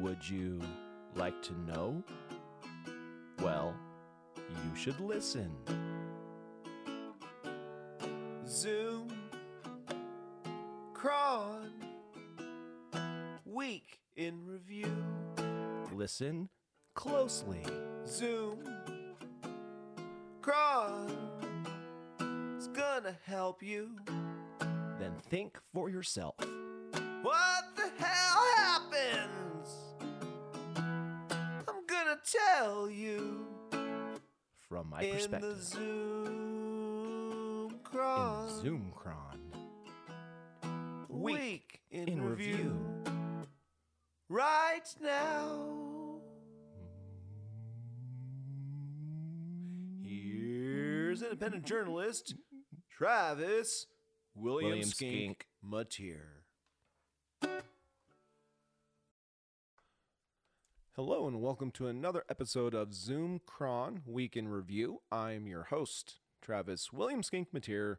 Would you like to know? Well, you should listen. Zoom, Cron, Week in Review. Listen closely. Zoom, Cron, it's gonna help you. Then think for yourself. What tell you From my in perspective. the Zoom, in Cron. Zoomcron. Week in, in review. review. right now. Here's independent journalist Travis William, William Skink, Mateer. Hello and welcome to another episode of Zoom Cron Week in Review. I'm your host, Travis William Skink. Going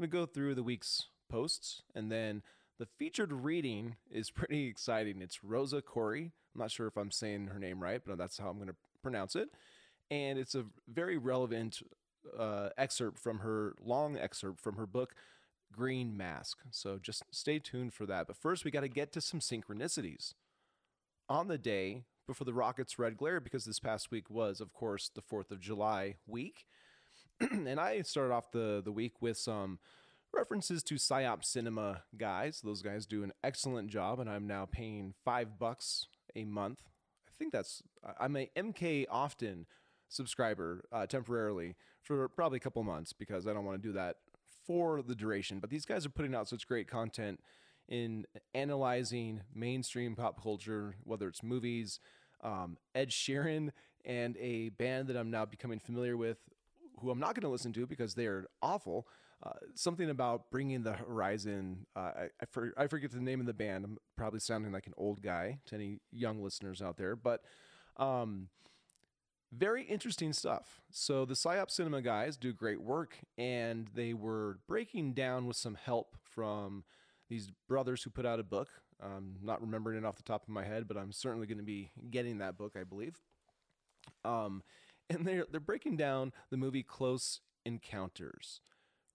to go through the week's posts and then the featured reading is pretty exciting. It's Rosa Koire. I'm not sure if I'm saying her name right, but that's how I'm going to pronounce it. And it's a very relevant uh, excerpt from her long excerpt from her book Green Mask. So just stay tuned for that. But first, we got to get to some synchronicities. On the day before the Rockets' red glare, because this past week was, of course, the 4th of July week. and I started off the, the week with some references to PsyOp Cinema guys. Those guys do an excellent job, and I'm now paying five bucks a month. I think that's, I'm a MK Often subscriber uh, temporarily for probably a couple months because I don't want to do that for the duration. But these guys are putting out such great content in analyzing mainstream pop culture, whether it's movies, um, Ed Sheeran, and a band that I'm now becoming familiar with, who I'm not going to listen to because they're awful. Uh, something about bringing the horizon. Uh, I, I, for, I forget the name of the band. I'm probably sounding like an old guy to any young listeners out there, but um, very interesting stuff. So the PsyOp Cinema guys do great work, and they were breaking down with some help from these brothers who put out a book. I'm not remembering it off the top of my head, but I'm certainly going to be getting that book, I believe. Um, and they're they're breaking down the movie Close Encounters.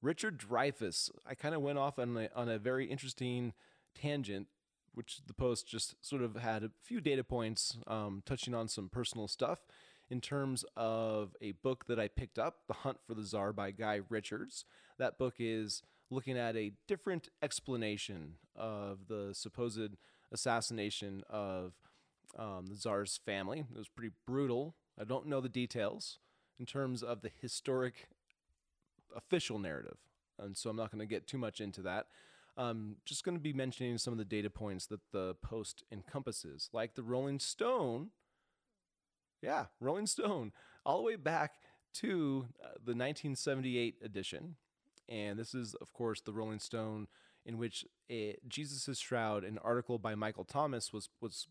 Richard Dreyfuss. I kind of went off on a, on a very interesting tangent, which the post just sort of had a few data points um, touching on some personal stuff in terms of a book that I picked up, The Hunt for the Czar by Guy Richards. That book is looking at a different explanation of the supposed assassination of um, the Tsar's family. It was pretty brutal. I don't know the details in terms of the historic official narrative. And so I'm not going to get too much into that. I'm just going to be mentioning some of the data points that the post encompasses, like the Rolling Stone. Yeah, Rolling Stone, all the way back to uh, the 1978 edition. And this is, of course, the Rolling Stone in which Jesus' Shroud, an article by Michael Thomas, was, was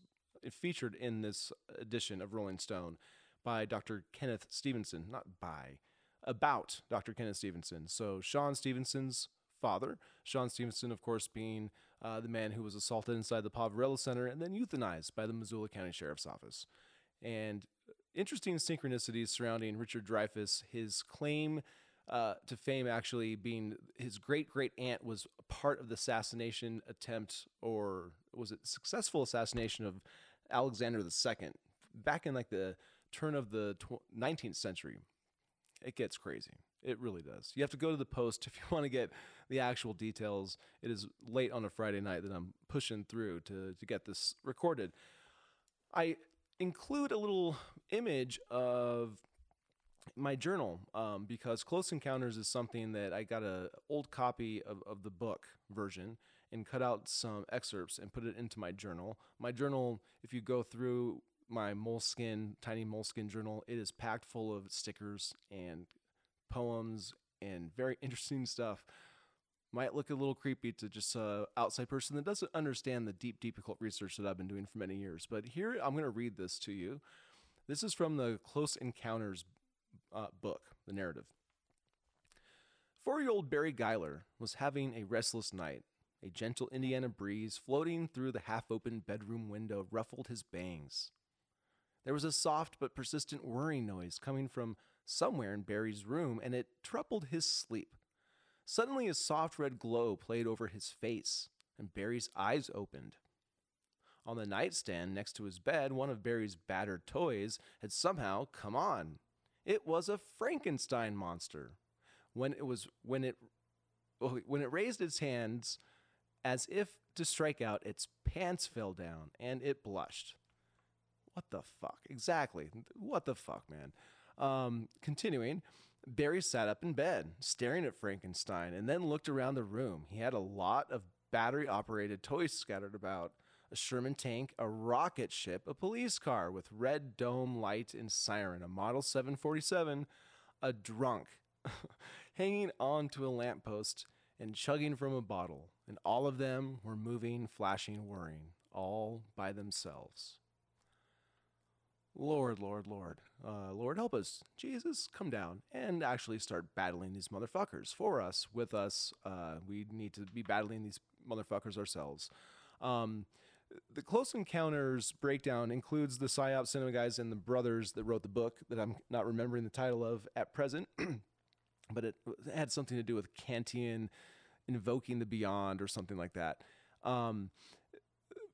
featured in this edition of Rolling Stone by Dr. Kenneth Stevenson, not by, about Dr. Kenneth Stevenson. So Sean Stevenson's father, Sean Stevenson, of course, being uh, the man who was assaulted inside the Poverello Center and then euthanized by the Missoula County Sheriff's Office. And interesting synchronicities surrounding Richard Dreyfuss, his claim uh, to fame actually being his great great aunt was part of the assassination attempt, or was it successful assassination of Alexander II back in like the turn of the tw- 19th century. It gets crazy. It really does. You have to go to the post if you want to get the actual details. It is late on a Friday night that I'm pushing through to, to get this recorded. I include a little image of my journal um, because Close Encounters is something that I got a old copy of, of the book version and cut out some excerpts and put it into my journal. My journal, if you go through my moleskin, tiny moleskin journal, it is packed full of stickers and poems and very interesting stuff. Might look a little creepy to just an outside person that doesn't understand the deep, difficult research that I've been doing for many years. But here, I'm going to read this to you. This is from the Close Encounters uh, book, the narrative. Four year old Barry Guiler was having a restless night A gentle Indiana breeze floating through the half open bedroom window ruffled his bangs. There was a soft but persistent whirring noise coming from somewhere in Barry's room, and it troubled his sleep. Suddenly, a soft red glow played over his face, and Barry's eyes opened. On the nightstand next to his bed, one of Barry's battered toys had somehow come on. It was a Frankenstein monster. When it was when it when it raised its hands as if to strike out, its pants fell down and it blushed. What the fuck? Exactly. What the fuck, man? Um, continuing, Barry sat up in bed, staring at Frankenstein, and then looked around the room. He had a lot of battery operated toys scattered about a Sherman tank, a rocket ship, a police car with red dome light and siren, a Model 747, a drunk hanging onto a lamppost and chugging from a bottle, and all of them were moving, flashing, whirring, all by themselves. Lord, Lord, Lord, uh, Lord, help us. Jesus, come down and actually start battling these motherfuckers for us, with us. Uh, we need to be battling these motherfuckers ourselves. Um, the Close Encounters breakdown includes the PSYOP cinema guys and the brothers that wrote the book that I'm not remembering the title of at present, but it had something to do with Kantian invoking the beyond or something like that. Um,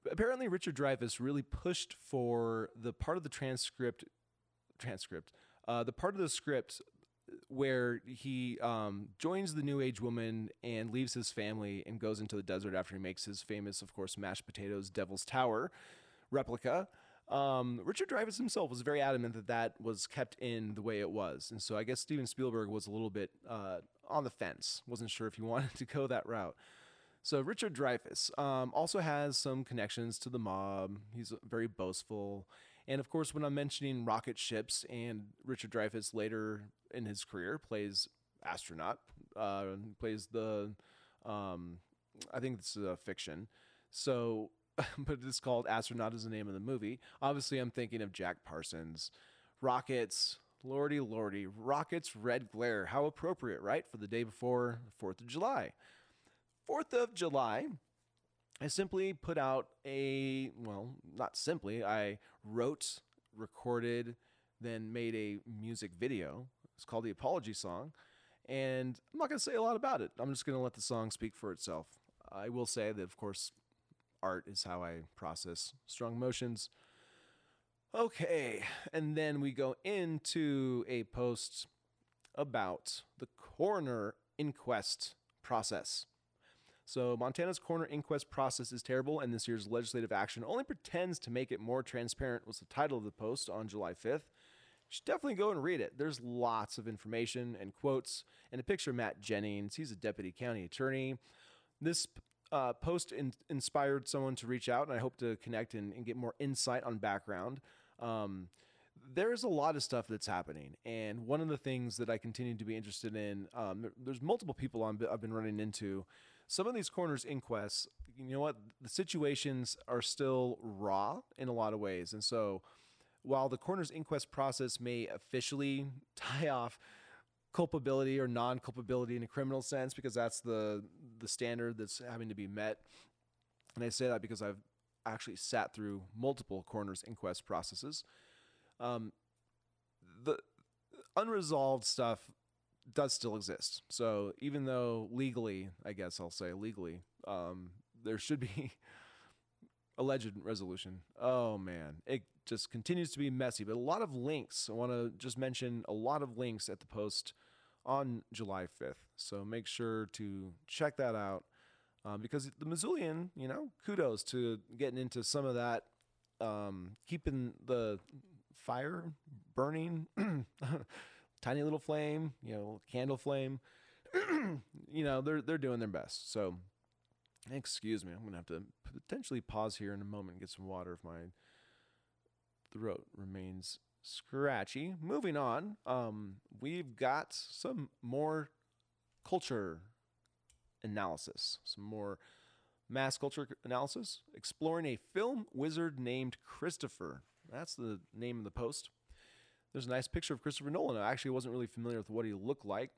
apparently, Richard Dreyfuss really pushed for the part of the transcript, transcript, uh, the part of the script where he um, joins the New Age woman and leaves his family and goes into the desert after he makes his famous, of course, mashed potatoes Devil's Tower replica. Um, Richard Dreyfuss himself was very adamant that that was kept in the way it was, and so I guess Steven Spielberg was a little bit uh, on the fence, wasn't sure if he wanted to go that route. So Richard Dreyfuss um, also has some connections to the mob. He's very boastful. And of course, when I'm mentioning rocket ships and Richard Dreyfuss later in his career plays astronaut, uh, plays the, um, I think it's a fiction. So, but it's called Astronaut is the name of the movie. Obviously, I'm thinking of Jack Parsons, rockets, lordy, lordy, rockets, red glare. How appropriate, right? For the day before 4th of July. 4th of July, I simply put out a, well, not simply, I wrote, recorded, then made a music video. It's called The Apology Song. And I'm not going to say a lot about it. I'm just going to let the song speak for itself. I will say that, of course, art is how I process strong emotions. Okay, and then we go into a post about the coroner inquest process. So, Montana's coroner inquest process is terrible, and this year's legislative action only pretends to make it more transparent, was the title of the post on July 5th. Should definitely go and read it. There's lots of information and quotes, and a picture of Matt Jennings. He's a deputy county attorney. This uh, post in- inspired someone to reach out, and I hope to connect and, and get more insight on background. Um, there's a lot of stuff that's happening, and one of the things that I continue to be interested in, um, there's multiple people i I've been running into some of these coroner's inquests, you know what? The situations are still raw in a lot of ways. And so while the coroner's inquest process may officially tie off culpability or non-culpability in a criminal sense because that's the the standard that's having to be met and i say that because i've actually sat through multiple coroner's inquest processes um, the unresolved stuff does still exist. So even though legally, I guess I'll say legally, um, there should be alleged resolution. Oh man, it just continues to be messy. But a lot of links. I want to just mention a lot of links at the post on July 5th. So make sure to check that out. Um, because the Missoulian, you know, kudos to getting into some of that, um, keeping the fire burning tiny little flame, you know, candle flame. you know, they're they're doing their best. So, excuse me, I'm gonna have to potentially pause here in a moment and get some water if my throat remains scratchy. Moving on, um, we've got some more culture analysis, some more mass culture analysis, exploring a film wizard named Christopher. That's the name of the post. There's a nice picture of Christopher Nolan. I actually wasn't really familiar with what he looked like.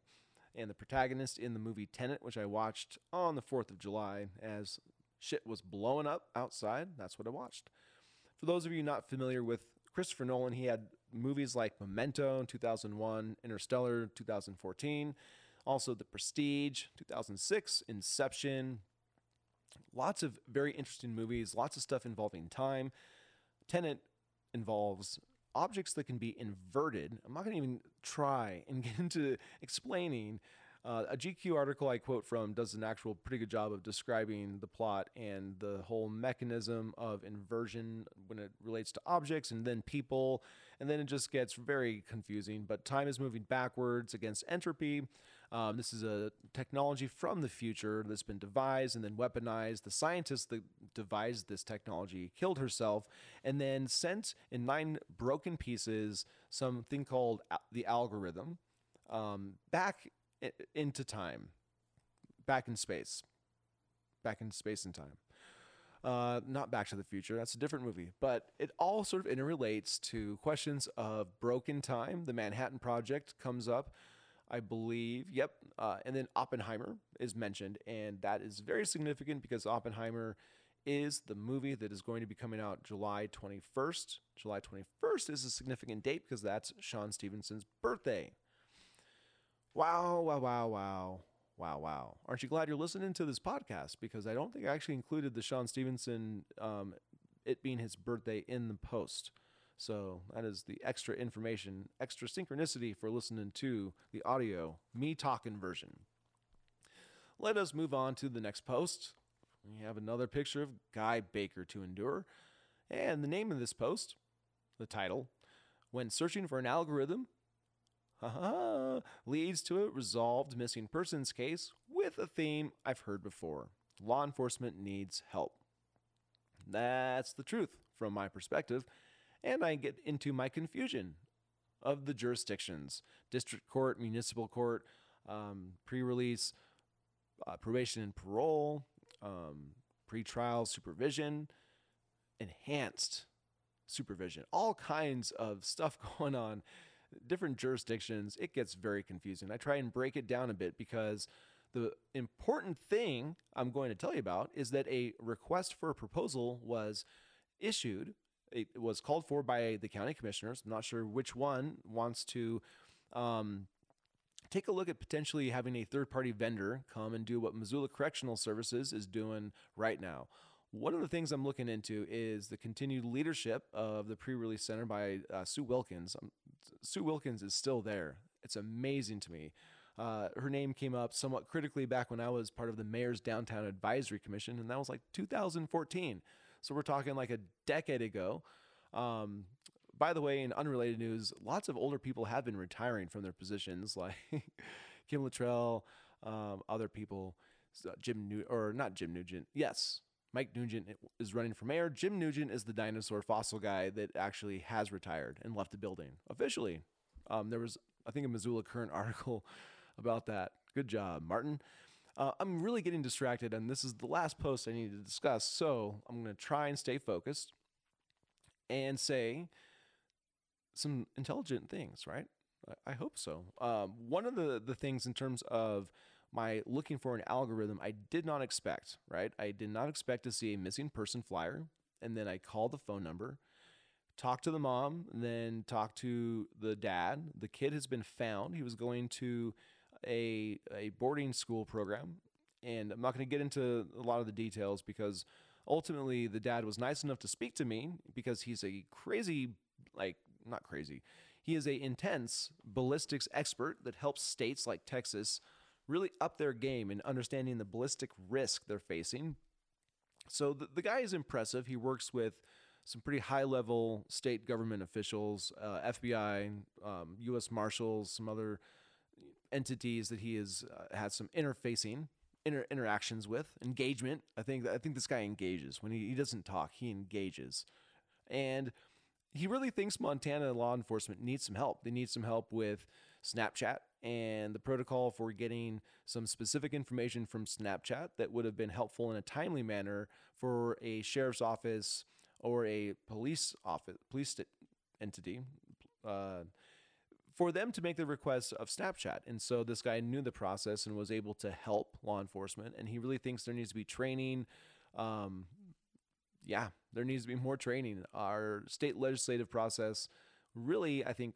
and the protagonist in the movie Tenet, which I watched on the 4th of July as shit was blowing up outside. That's what I watched. For those of you not familiar with Christopher Nolan, he had movies like Memento in 2001, Interstellar 2014, also The Prestige 2006, Inception. Lots of very interesting movies, lots of stuff involving time. Tenet involves objects that can be inverted. I'm not going to even try and get into explaining. Uh, a GQ article I quote from does an actual pretty good job of describing the plot and the whole mechanism of inversion when it relates to objects and then people. And then it just gets very confusing. But time is moving backwards against entropy. Um, this is a technology from the future that's been devised and then weaponized. The scientist that devised this technology killed herself and then sent in nine broken pieces something called the algorithm um, back into time, back in space, back in space and time. Uh, not Back to the Future. That's a different movie, but it all sort of interrelates to questions of broken time. The Manhattan Project comes up. I believe. Yep. Uh, and then Oppenheimer is mentioned, and that is very significant because Oppenheimer is the movie that is going to be coming out July 21st. July 21st is a significant date because that's Sean Stevenson's birthday. Wow, wow, wow, wow. Wow, wow. Aren't you glad you're listening to this podcast? Because I don't think I actually included the Sean Stevenson, um, it being his birthday in the post. So that is the extra information, extra synchronicity for listening to the audio, me talking version. Let us move on to the next post. We have another picture of Guy Baker to endure. And the name of this post, the title, When Searching for an Algorithm, leads to a resolved missing persons case with a theme I've heard before. Law enforcement needs help. That's the truth from my perspective and I get into my confusion of the jurisdictions district court, municipal court, um, pre release, uh, probation and parole, um, pre trial supervision, enhanced supervision, all kinds of stuff going on, different jurisdictions. It gets very confusing. I try and break it down a bit because the important thing I'm going to tell you about is that a request for a proposal was issued it was called for by the county commissioners. I'm not sure which one wants to um, take a look at potentially having a third party vendor come and do what Missoula Correctional Services is doing right now. One of the things I'm looking into is the continued leadership of the pre release center by uh, Sue Wilkins. Um, Sue Wilkins is still there. It's amazing to me. Uh, her name came up somewhat critically back when I was part of the Mayor's Downtown Advisory Commission, and that was like 2014. So we're talking like a decade ago. Um, by the way, in unrelated news, lots of older people have been retiring from their positions, like Kim Luttrell, um, other people, Jim New or not Jim Nugent. Yes, Mike Nugent is running for mayor. Jim Nugent is the dinosaur fossil guy that actually has retired and left the building officially. Um, there was, I think, a Missoula Current article about that. Good job, Martin. Uh, I'm really getting distracted, and this is the last post I need to discuss. So I'm going to try and stay focused and say some intelligent things, right? I, hope so. Um, one of the, the things in terms of my looking for an algorithm, I did not expect, right? I did not expect to see a missing person flyer. And then I called the phone number, talked to the mom, then talked to the dad. The kid has been found. He was going to a, a boarding school program. And I'm not going to get into a lot of the details because ultimately the dad was nice enough to speak to me because he's a crazy, like, not crazy. He is a intense ballistics expert that helps states like Texas really up their game in understanding the ballistic risk they're facing. So the, the guy is impressive. He works with some pretty high level state government officials, uh, FBI, um, U.S. Marshals, some other entities that he has uh, had some interfacing inter- interactions with engagement i think i think this guy engages when he, he doesn't talk he engages and he really thinks montana law enforcement needs some help they need some help with snapchat and the protocol for getting some specific information from snapchat that would have been helpful in a timely manner for a sheriff's office or a police office police entity uh, for them to make the request of Snapchat. And so this guy knew the process and was able to help law enforcement. And he really thinks there needs to be training. Um, yeah, there needs to be more training. Our state legislative process really, I think,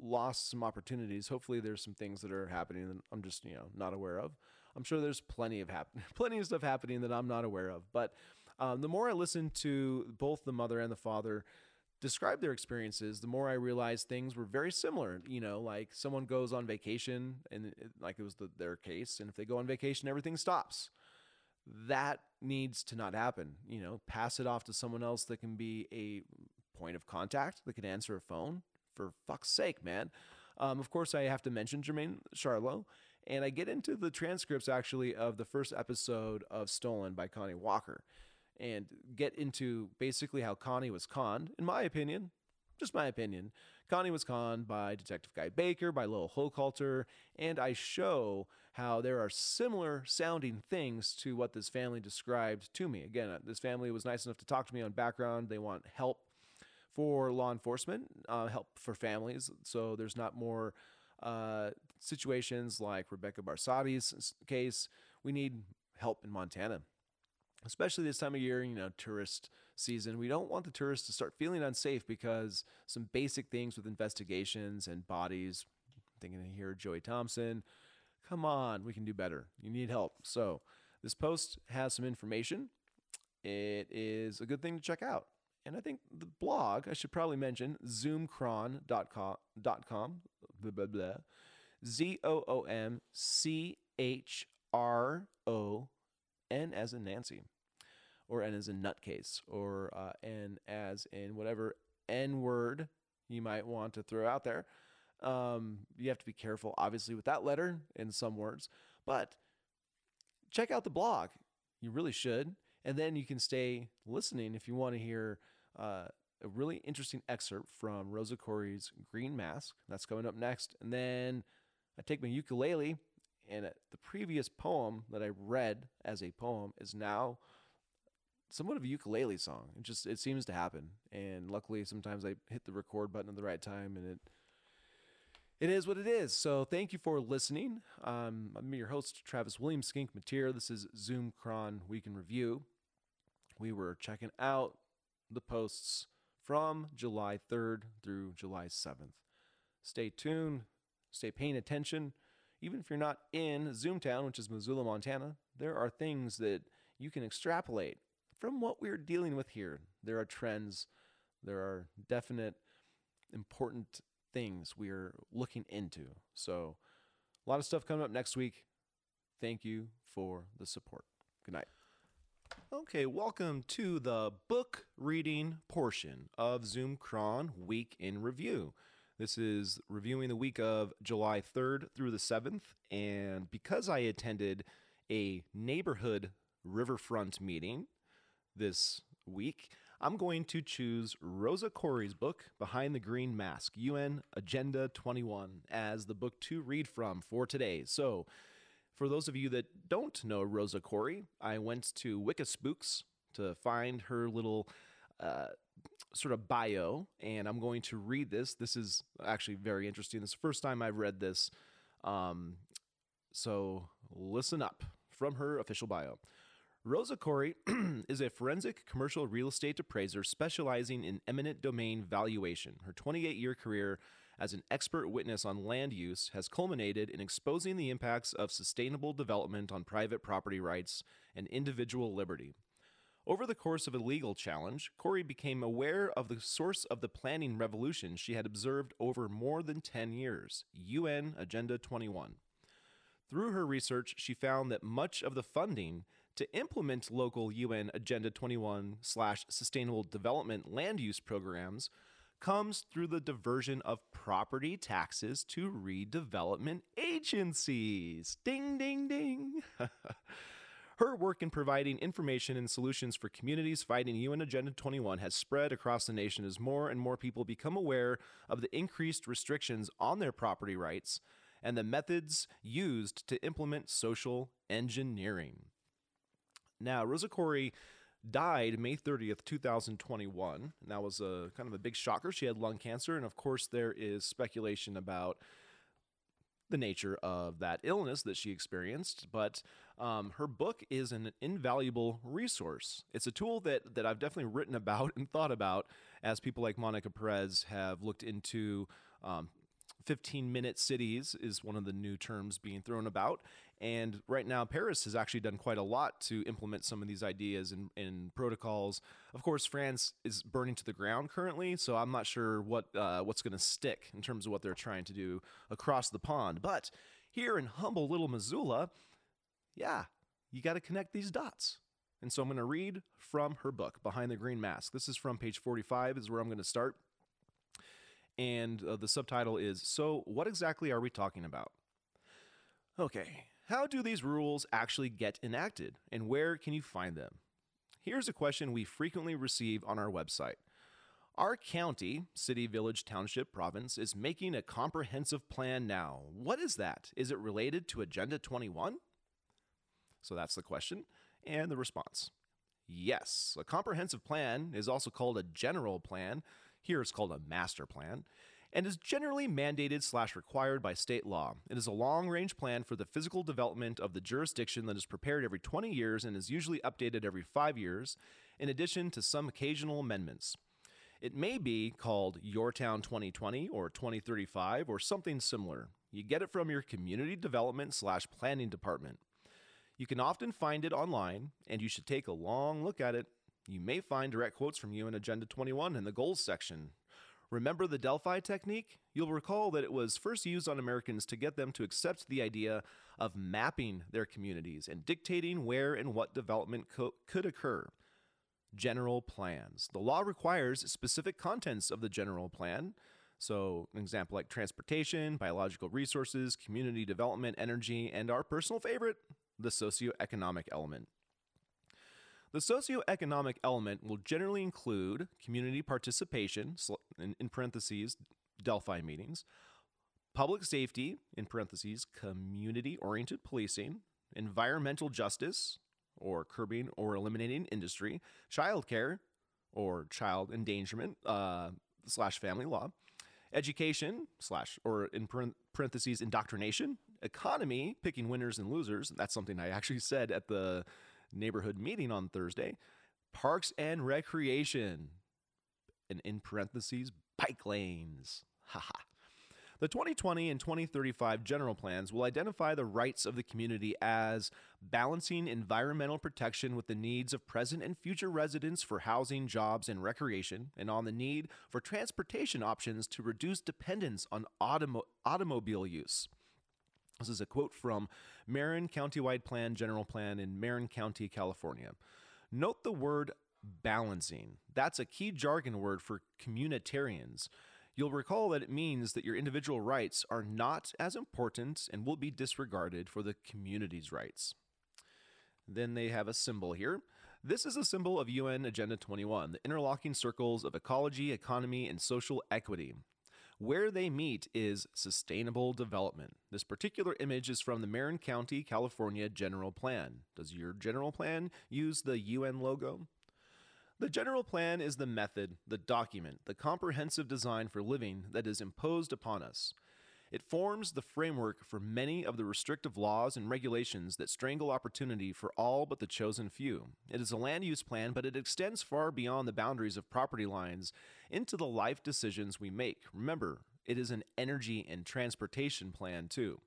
lost some opportunities. Hopefully, there's some things that are happening that I'm just you know not aware of. I'm sure there's plenty of happen- plenty of stuff happening that I'm not aware of. But um, the more I listen to both the mother and the father describe their experiences, the more I realized things were very similar. You know, like someone goes on vacation, and it, like it was the, their case, and if they go on vacation, everything stops. That needs to not happen. You know, pass it off to someone else that can be a point of contact that can answer a phone. For fuck's sake, man. Um, of course, I have to mention Jermaine Charlo, and I get into the transcripts actually of the first episode of Stolen by Connie Walker and get into basically how Connie was conned, in my opinion, just my opinion. Connie was conned by Detective Guy Baker, by Lowell Hochhalter, and I show how there are similar sounding things to what this family described to me. Again, uh, this family was nice enough to talk to me on background. They want help for law enforcement, uh, help for families, so there's not more uh, situations like Rebecca Barsati's case. We need help in Montana especially this time of year, you know, tourist season. We don't want the tourists to start feeling unsafe because some basic things with investigations and bodies. I'm thinking here, Joey Thompson. Come on, we can do better. You need help. So, this post has some information. It is a good thing to check out. And I think the blog, I should probably mention, zoomcron.com, blah, blah, blah, Z O O M C H R O N as in Nancy, or N as in nutcase, or uh, N as in whatever N word you might want to throw out there. Um, you have to be careful, obviously, with that letter in some words, but check out the blog. You really should. And then you can stay listening if you want to hear uh, a really interesting excerpt from Rosa Koire's Green Mask. That's coming up next. And then I take my ukulele and the previous poem that I read as a poem is now somewhat of a ukulele song. It just it seems to happen, and luckily sometimes I hit the record button at the right time, and it it is what it is. So thank you for listening. Um, I'm your host Travis Williams Skink Mateer. This is Zoom Cron Week in Review. We were checking out the posts from July 3rd through July 7th. Stay tuned. Stay paying attention even if you're not in Zoomtown, which is Missoula, Montana, there are things that you can extrapolate from what we're dealing with here. There are trends, there are definite important things we're looking into. So, a lot of stuff coming up next week. Thank you for the support. Good night. Okay, welcome to the book reading portion of Zoom Cron Week in Review. This is reviewing the week of July 3rd through the 7th. And because I attended a neighborhood riverfront meeting this week, I'm going to choose Rosa Koire's book, Behind the Green Mask UN Agenda 21, as the book to read from for today. So, for those of you that don't know Rosa Koire, I went to Wikispooks to find her little uh, sort of bio, and I'm going to read this. This is actually very interesting. This is the first time I've read this. Um, so listen up from her official bio. Rosa Koire is a forensic commercial real estate appraiser specializing in eminent domain valuation. Her 28 year career as an expert witness on land use has culminated in exposing the impacts of sustainable development on private property rights and individual liberty. Over the course of a legal challenge, Koire became aware of the source of the planning revolution she had observed over more than 10 years UN Agenda 21. Through her research, she found that much of the funding to implement local UN Agenda 21 slash sustainable development land use programs comes through the diversion of property taxes to redevelopment agencies. Ding, ding, ding. Her work in providing information and solutions for communities fighting UN Agenda 21 has spread across the nation as more and more people become aware of the increased restrictions on their property rights and the methods used to implement social engineering. Now, Rosa Koire died May 30th, 2021. And that was a kind of a big shocker. She had lung cancer. And of course, there is speculation about the nature of that illness that she experienced, but um, her book is an invaluable resource. It's a tool that that I've definitely written about and thought about as people like Monica Perez have looked into um, 15 minute cities is one of the new terms being thrown about. And right now, Paris has actually done quite a lot to implement some of these ideas and, and protocols. Of course, France is burning to the ground currently, so I'm not sure what uh, what's going to stick in terms of what they're trying to do across the pond. But here in humble little Missoula, yeah, you got to connect these dots. And so I'm going to read from her book, Behind the Green Mask. This is from page 45, is where I'm going to start and uh, the subtitle is So, what exactly are we talking about? Okay, how do these rules actually get enacted, and where can you find them? Here's a question we frequently receive on our website. Our county, city, village, township, province is making a comprehensive plan now. What is that? Is it related to Agenda 21? So that's the question. And the response yes. A comprehensive plan is also called a general plan here it's called a master plan, and is generally mandated slash required by state law. It is a long range plan for the physical development of the jurisdiction that is prepared every 20 years and is usually updated every five years, in addition to some occasional amendments. It may be called Your Town 2020 or 2035 or something similar. You get it from your community development slash planning department. You can often find it online, and you should take a long look at it you may find direct quotes from UN Agenda 21 in the goals section. Remember the Delphi technique? You'll recall that it was first used on Americans to get them to accept the idea of mapping their communities and dictating where and what development co- could occur. General plans. The law requires specific contents of the general plan. So, an example like transportation, biological resources, community development, energy, and our personal favorite, the socioeconomic element. The socioeconomic element will generally include community participation, in parentheses, Delphi meetings, public safety, in parentheses, community oriented policing, environmental justice, or curbing or eliminating industry, childcare, or child endangerment, uh, slash family law, education, slash, or in parentheses, indoctrination, economy, picking winners and losers. That's something I actually said at the neighborhood meeting on Thursday, parks and recreation, and in parentheses, bike lanes. Haha. The 2020 and 2035 general plans will identify the rights of the community as balancing environmental protection with the needs of present and future residents for housing, jobs, and recreation, and on the need for transportation options to reduce dependence on automo- automobile use. This is a quote from Marin Countywide Plan General Plan in Marin County, California. Note the word balancing. That's a key jargon word for communitarians. You'll recall that it means that your individual rights are not as important and will be disregarded for the community's rights. Then they have a symbol here. This is a symbol of UN Agenda 21, the interlocking circles of ecology, economy, and social equity. Where they meet is sustainable development. This particular image is from the Marin County, California General Plan. Does your general plan use the UN logo? The general plan is the method, the document, the comprehensive design for living that is imposed upon us. It forms the framework for many of the restrictive laws and regulations that strangle opportunity for all but the chosen few. It is a land use plan, but it extends far beyond the boundaries of property lines into the life decisions we make. Remember, it is an energy and transportation plan too.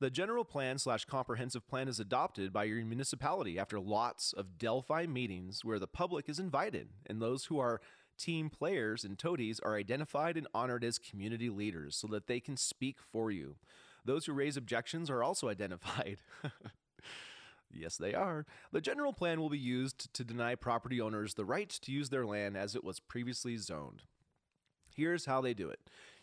The general plan slash comprehensive plan is adopted by your municipality after lots of Delphi meetings where the public is invited and those who are team players and toadies are identified and honored as community leaders so that they can speak for you. Those who raise objections are also identified. yes, they are. The general plan will be used to deny property owners the right to use their land as it was previously zoned. Here's how they do it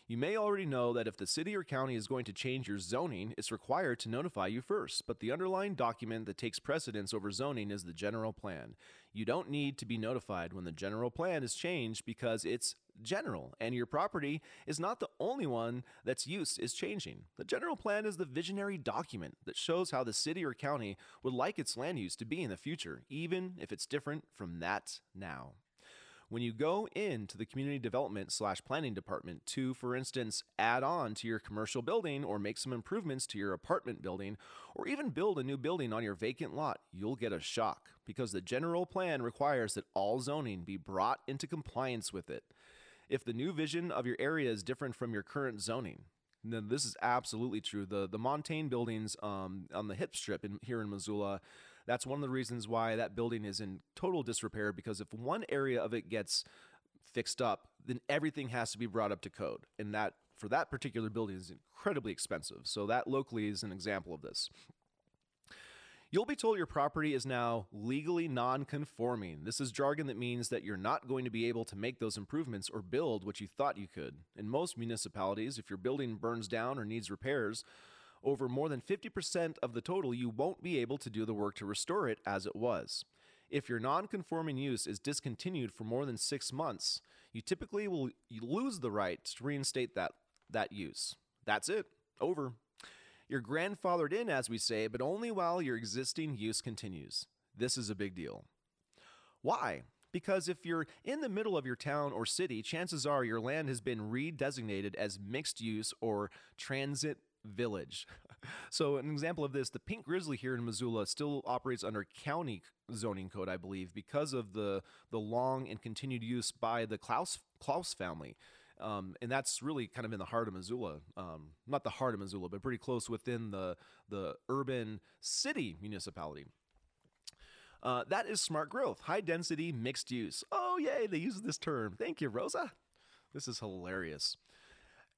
you may already know that if the city or county is going to change your zoning, it's required to notify you first, but the underlying document that takes precedence over zoning is the general plan. You don't need to be notified when the general plan is changed because it's general, and your property is not the only one that's use is changing. The general plan is the visionary document that shows how the city or county would like its land use to be in the future, even if it's different from that now. When you go into the community development slash planning department to, for instance, add on to your commercial building or make some improvements to your apartment building, or even build a new building on your vacant lot, you'll get a shock because the general plan requires that all zoning be brought into compliance with it. If the new vision of your area is different from your current zoning, then this is absolutely true. The the Montaigne buildings um, on the hip strip in, here in Missoula that's one of the reasons why that building is in total disrepair because if one area of it gets fixed up, then everything has to be brought up to code. And that for that particular building is incredibly expensive. So that locally is an example of this. You'll be told your property is now legally non conforming. This is jargon that means that you're not going to be able to make those improvements or build what you thought you could. In most municipalities, if your building burns down or needs repairs, over more than 50% of the total, you won't be able to do the work to restore it as it was. If your non conforming use is discontinued for more than six months, you typically will lose the right to reinstate that, that use. That's it. Over. You're grandfathered in, as we say, but only while your existing use continues. This is a big deal. Why? Because if you're in the middle of your town or city, chances are your land has been redesignated as mixed use or transit village. So, an example of this, the Pink Grizzly here in Missoula still operates under county zoning code, I believe, because of the the long and continued use by the Klaus Klaus family. Um, and that's really kind of in the heart of Missoula, um, not the heart of Missoula, but pretty close within the the urban city municipality. Uh, that is smart growth, high density mixed use. Oh, yay, they use this term. Thank you, Rosa. This is hilarious.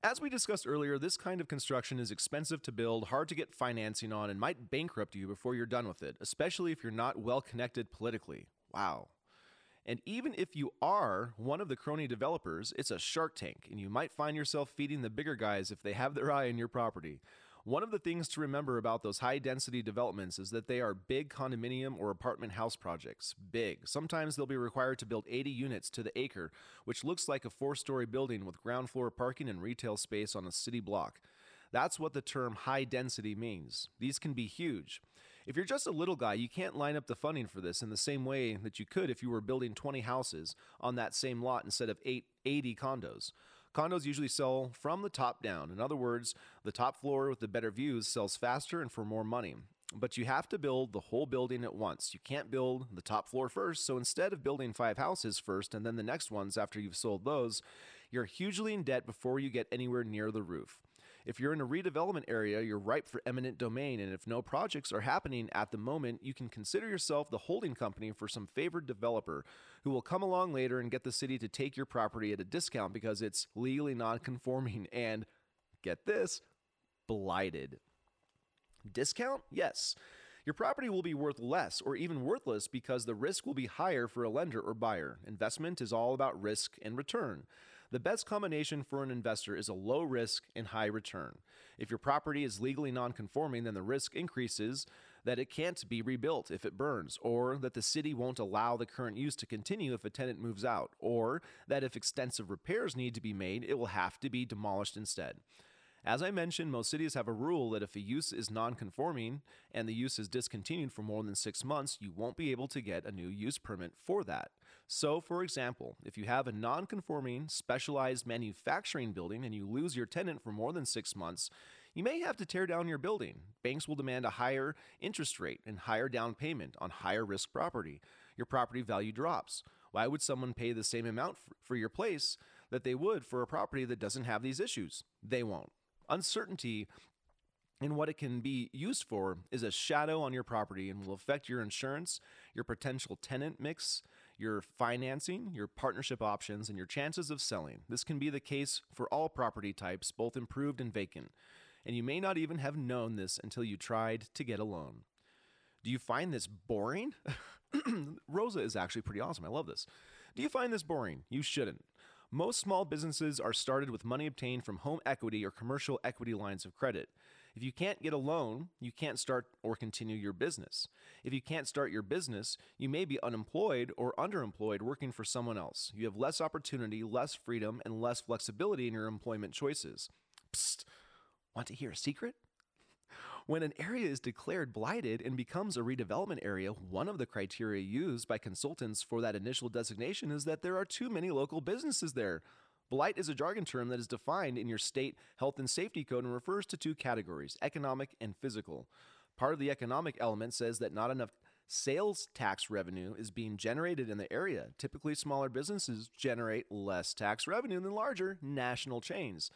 As we discussed earlier, this kind of construction is expensive to build, hard to get financing on, and might bankrupt you before you're done with it, especially if you're not well connected politically. Wow. And even if you are one of the crony developers, it's a shark tank, and you might find yourself feeding the bigger guys if they have their eye on your property. One of the things to remember about those high density developments is that they are big condominium or apartment house projects. Big. Sometimes they'll be required to build 80 units to the acre, which looks like a four story building with ground floor parking and retail space on a city block. That's what the term high density means. These can be huge. If you're just a little guy, you can't line up the funding for this in the same way that you could if you were building 20 houses on that same lot instead of 8, 80 condos. Condos usually sell from the top down. In other words, the top floor with the better views sells faster and for more money. But you have to build the whole building at once. You can't build the top floor first. So instead of building five houses first and then the next ones after you've sold those, you're hugely in debt before you get anywhere near the roof. If you're in a redevelopment area, you're ripe for eminent domain, and if no projects are happening at the moment, you can consider yourself the holding company for some favored developer who will come along later and get the city to take your property at a discount because it's legally non conforming and, get this, blighted. Discount? Yes. Your property will be worth less or even worthless because the risk will be higher for a lender or buyer. Investment is all about risk and return. The best combination for an investor is a low risk and high return. If your property is legally non conforming, then the risk increases that it can't be rebuilt if it burns, or that the city won't allow the current use to continue if a tenant moves out, or that if extensive repairs need to be made, it will have to be demolished instead. As I mentioned, most cities have a rule that if a use is non conforming and the use is discontinued for more than six months, you won't be able to get a new use permit for that. So, for example, if you have a non conforming specialized manufacturing building and you lose your tenant for more than six months, you may have to tear down your building. Banks will demand a higher interest rate and higher down payment on higher risk property. Your property value drops. Why would someone pay the same amount for your place that they would for a property that doesn't have these issues? They won't. Uncertainty in what it can be used for is a shadow on your property and will affect your insurance, your potential tenant mix, your financing, your partnership options, and your chances of selling. This can be the case for all property types, both improved and vacant. And you may not even have known this until you tried to get a loan. Do you find this boring? Rosa is actually pretty awesome. I love this. Do you find this boring? You shouldn't. Most small businesses are started with money obtained from home equity or commercial equity lines of credit. If you can't get a loan, you can't start or continue your business. If you can't start your business, you may be unemployed or underemployed working for someone else. You have less opportunity, less freedom, and less flexibility in your employment choices. Psst, want to hear a secret? When an area is declared blighted and becomes a redevelopment area, one of the criteria used by consultants for that initial designation is that there are too many local businesses there. Blight is a jargon term that is defined in your state health and safety code and refers to two categories economic and physical. Part of the economic element says that not enough sales tax revenue is being generated in the area. Typically, smaller businesses generate less tax revenue than larger national chains.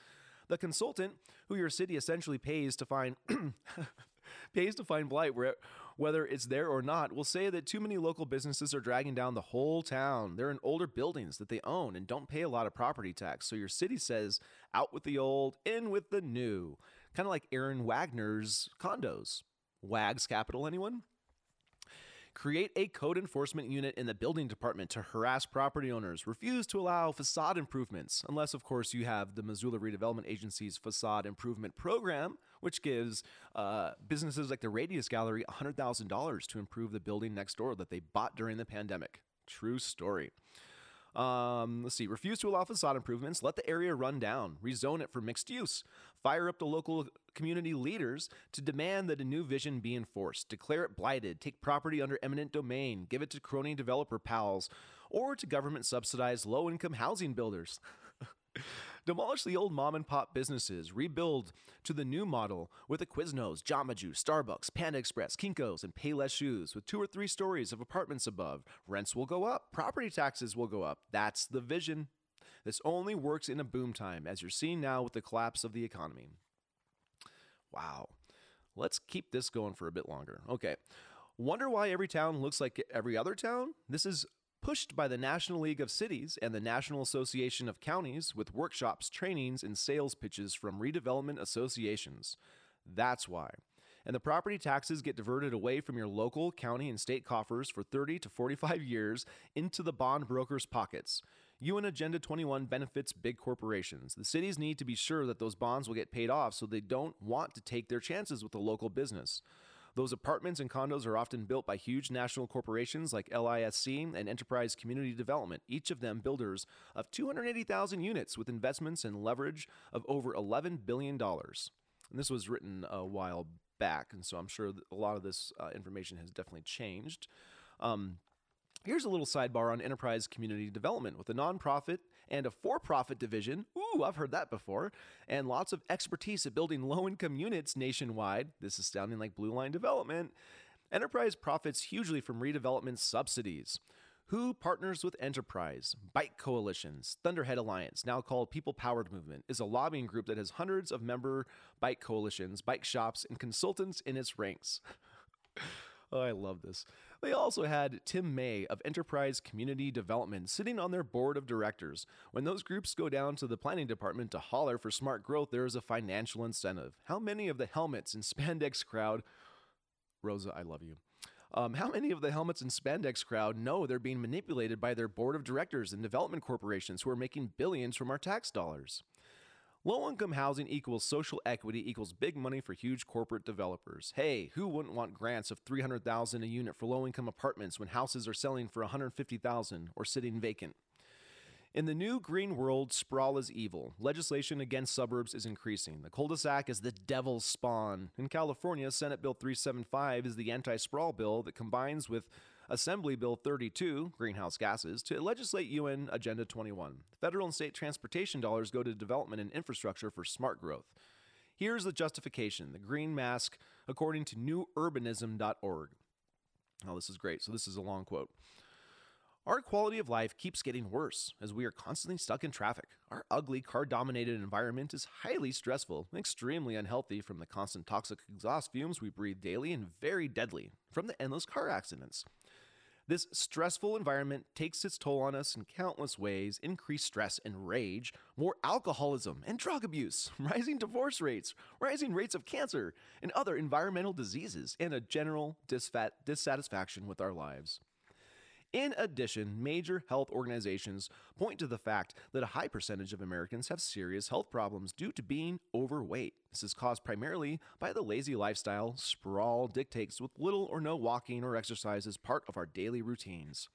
The consultant, who your city essentially pays to find pays to find blight where, whether it's there or not, will say that too many local businesses are dragging down the whole town. They're in older buildings that they own and don't pay a lot of property tax. So your city says, out with the old, in with the new. Kind of like Aaron Wagner's condos. Wags Capital, anyone? Create a code enforcement unit in the building department to harass property owners. Refuse to allow facade improvements, unless, of course, you have the Missoula Redevelopment Agency's facade improvement program, which gives uh, businesses like the Radius Gallery $100,000 to improve the building next door that they bought during the pandemic. True story. Um, let's see. Refuse to allow facade improvements. Let the area run down. Rezone it for mixed use. Fire up the local community leaders to demand that a new vision be enforced. Declare it blighted. Take property under eminent domain. Give it to crony developer pals or to government subsidized low income housing builders. Demolish the old mom and pop businesses. Rebuild to the new model with a Quiznos, Jamba Juice, Starbucks, Panda Express, Kinko's, and Payless Shoes with two or three stories of apartments above. Rents will go up. Property taxes will go up. That's the vision. This only works in a boom time, as you're seeing now with the collapse of the economy. Wow. Let's keep this going for a bit longer. Okay. Wonder why every town looks like every other town? This is pushed by the National League of Cities and the National Association of Counties with workshops, trainings, and sales pitches from redevelopment associations. That's why. And the property taxes get diverted away from your local, county, and state coffers for 30 to 45 years into the bond brokers' pockets. UN Agenda 21 benefits big corporations. The cities need to be sure that those bonds will get paid off so they don't want to take their chances with a local business. Those apartments and condos are often built by huge national corporations like LISC and Enterprise Community Development, each of them builders of 280,000 units with investments and leverage of over $11 billion. And this was written a while back, and so I'm sure a lot of this uh, information has definitely changed. Um, Here's a little sidebar on enterprise community development with a nonprofit and a for profit division. Ooh, I've heard that before. And lots of expertise at building low income units nationwide. This is sounding like Blue Line Development. Enterprise profits hugely from redevelopment subsidies. Who partners with Enterprise? Bike Coalitions, Thunderhead Alliance, now called People Powered Movement, is a lobbying group that has hundreds of member bike coalitions, bike shops, and consultants in its ranks. oh, I love this. They also had Tim May of Enterprise Community Development sitting on their board of directors. When those groups go down to the planning department to holler for smart growth, there is a financial incentive. How many of the helmets and spandex crowd, Rosa, I love you. Um, how many of the helmets and spandex crowd know they're being manipulated by their board of directors and development corporations who are making billions from our tax dollars? Low income housing equals social equity equals big money for huge corporate developers. Hey, who wouldn't want grants of 300,000 a unit for low income apartments when houses are selling for 150,000 or sitting vacant? In the new green world, sprawl is evil. Legislation against suburbs is increasing. The cul-de-sac is the devil's spawn. In California, Senate Bill 375 is the anti-sprawl bill that combines with Assembly Bill 32, greenhouse gases, to legislate UN Agenda 21. Federal and state transportation dollars go to development and infrastructure for smart growth. Here's the justification the green mask, according to newurbanism.org. Now, this is great. So, this is a long quote. Our quality of life keeps getting worse as we are constantly stuck in traffic. Our ugly, car dominated environment is highly stressful, extremely unhealthy from the constant toxic exhaust fumes we breathe daily, and very deadly from the endless car accidents. This stressful environment takes its toll on us in countless ways increased stress and rage, more alcoholism and drug abuse, rising divorce rates, rising rates of cancer and other environmental diseases, and a general dissatisfaction with our lives. In addition, major health organizations point to the fact that a high percentage of Americans have serious health problems due to being overweight. This is caused primarily by the lazy lifestyle sprawl dictates with little or no walking or exercise as part of our daily routines.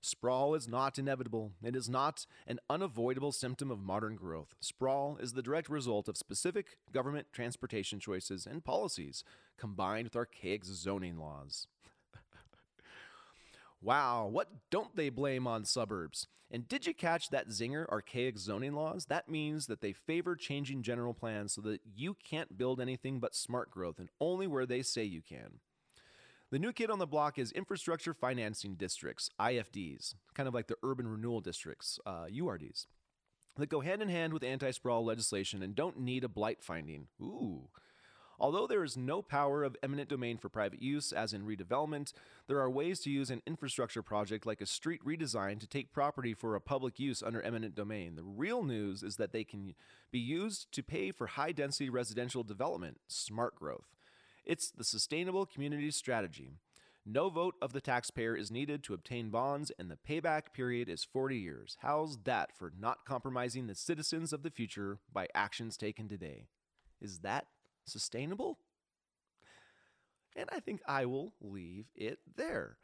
Sprawl is not inevitable. It is not an unavoidable symptom of modern growth. Sprawl is the direct result of specific government transportation choices and policies combined with archaic zoning laws. Wow, what don't they blame on suburbs? And did you catch that zinger archaic zoning laws? That means that they favor changing general plans so that you can't build anything but smart growth and only where they say you can. The new kid on the block is infrastructure financing districts, IFDs, kind of like the urban renewal districts, uh, URDs, that go hand in hand with anti sprawl legislation and don't need a blight finding. Ooh. Although there is no power of eminent domain for private use, as in redevelopment, there are ways to use an infrastructure project like a street redesign to take property for a public use under eminent domain. The real news is that they can be used to pay for high density residential development, smart growth. It's the sustainable community strategy. No vote of the taxpayer is needed to obtain bonds, and the payback period is 40 years. How's that for not compromising the citizens of the future by actions taken today? Is that sustainable? And I think I will leave it there.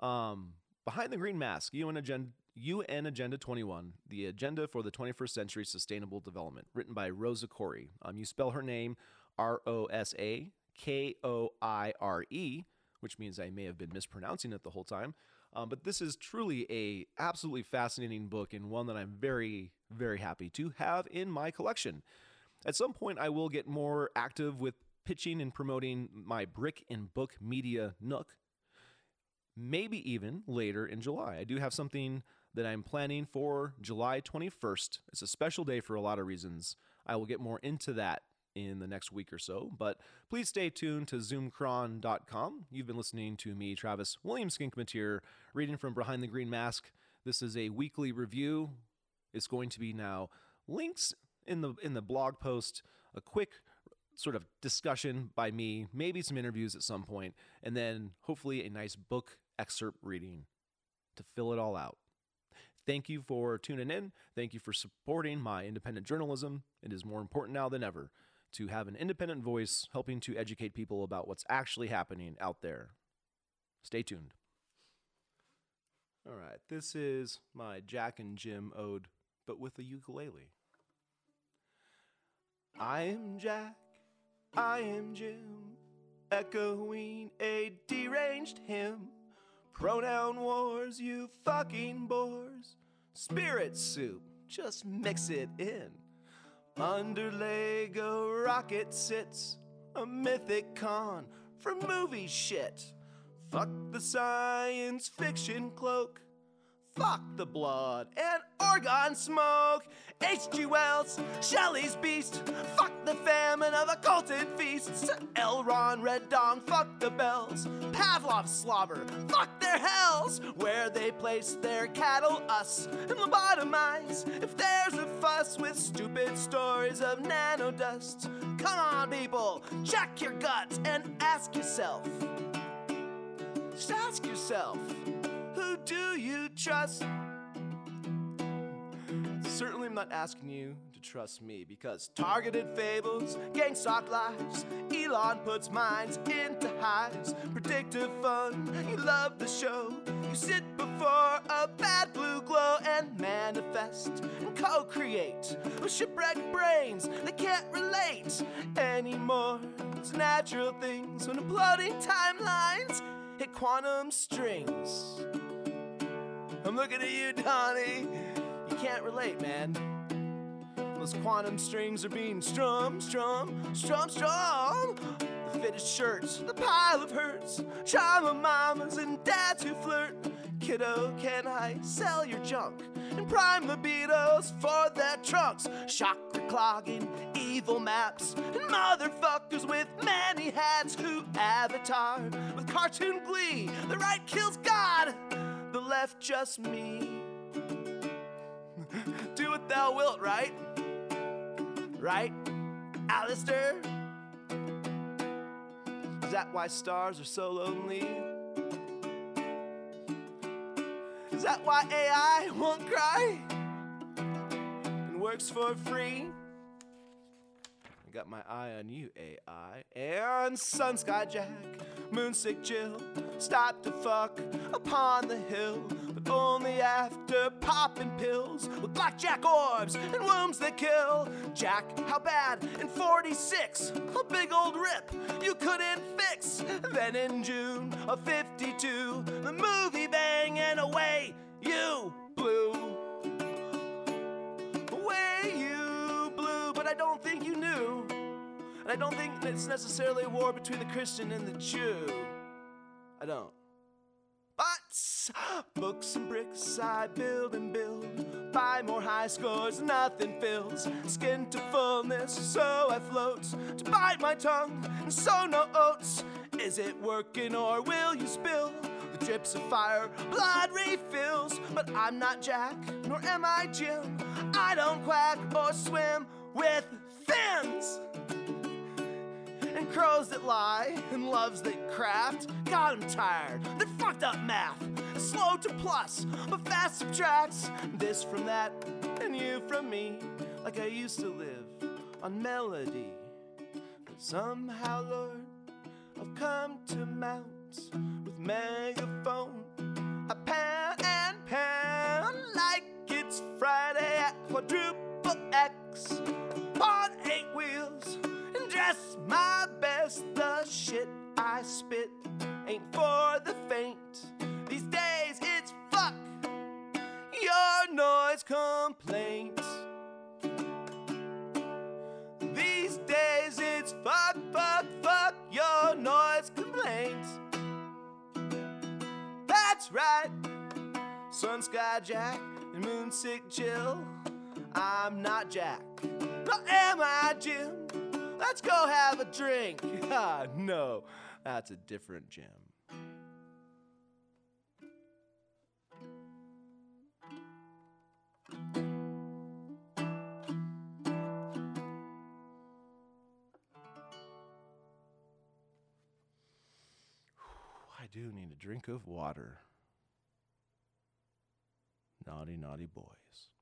Um, behind the green mask, UN Agenda, UN Agenda 21, the agenda for the 21st century sustainable development, written by Rosa Koire. Um, you spell her name R O S A K O I R E, which means I may have been mispronouncing it the whole time. Um, but this is truly a absolutely fascinating book and one that I'm very very happy to have in my collection. At some point, I will get more active with pitching and promoting my brick and book media nook. Maybe even later in July. I do have something that I'm planning for July 21st. It's a special day for a lot of reasons. I will get more into that in the next week or so, but please stay tuned to zoomcron.com. You've been listening to me, Travis William Skinkmateer, reading from Behind the Green Mask. This is a weekly review. It's going to be now links in the in the blog post, a quick sort of discussion by me, maybe some interviews at some point, and then hopefully a nice book excerpt reading to fill it all out. Thank you for tuning in. Thank you for supporting my independent journalism. It is more important now than ever to have an independent voice helping to educate people about what's actually happening out there. Stay tuned. All right, this is my Jack and Jim ode, but with a ukulele. I am Jack, I am Jim, echoing a deranged hymn. Pronoun wars, you fucking bores. Spirit soup, just mix it in. Under Lego rocket sits a mythic con from movie shit. Fuck the science fiction cloak. Fuck the blood and organ smoke. H.G. Wells, Shelley's beast. Fuck the famine of occulted feasts. L. Ron Red Dong, fuck the bells. Pavlov's slobber, fuck their hells. Where they place their cattle, us, and lobotomize. If there's a fuss with stupid stories of nanodust, come on, people, check your guts and ask yourself. Just ask yourself, who do you trust? Certainly, I'm not asking you to trust me because targeted fables, gang stalk lives, Elon puts minds into hives. Predictive fun, you love the show. You sit before a bad blue glow and manifest and co create with shipwrecked brains that can't relate anymore to natural things when imploding timelines hit quantum strings. I'm looking at you, Donnie. You can't relate, man. Those quantum strings are being strum, strum, strum, strum. The fitted shirts, the pile of hurts, trauma mamas and dads who flirt. Kiddo, can I sell your junk and prime libidos for their trunks? Chakra clogging, evil maps, and motherfuckers with many hats who avatar with cartoon glee. The right kills God, the left just me. Do what thou wilt, right? Right? Aleister? Is that why stars are so lonely? Is that why AI won't cry? And works for free? I got my eye on you, AI. And Sun Sky Jack, Moonsick Jill, stop to fuck upon the hill, but only after popping pills with blackjack orbs and wombs that kill. Jack, how bad? In 46, a big old rip you couldn't fix. Then in June of 52, the movie bang and away you blew. Away you blew, but I don't think you knew. And I don't think it's necessarily a war between the Christian and the Jew. I don't. But books and bricks I build and build. Buy more high scores, nothing fills. Skin to fullness, so I float. To bite my tongue, and sow no oats. Is it working or will you spill? The drips of fire, blood refills. But I'm not Jack, nor am I Jim. I don't quack or swim with fins and crows that lie and loves that craft. God, I'm tired. They're fucked up math. Slow to plus, but fast subtracts. This from that, and you from me. Like I used to live on melody. But somehow, Lord, I've come to mount with megaphone. A pan and pan like it's Friday at quadruple X. On eight wheels and dress my best. The shit I spit ain't for the faint. These days it's fuck your noise complaint. These days it's fuck, fuck, fuck your noise complaint. That's right, Sun Sky Jack and Moonsick Jill. I'm not Jack, nor am I Jim. Let's go have a drink. Ah, no, that's a different Jim. I do need a drink of water. Naughty, naughty boys.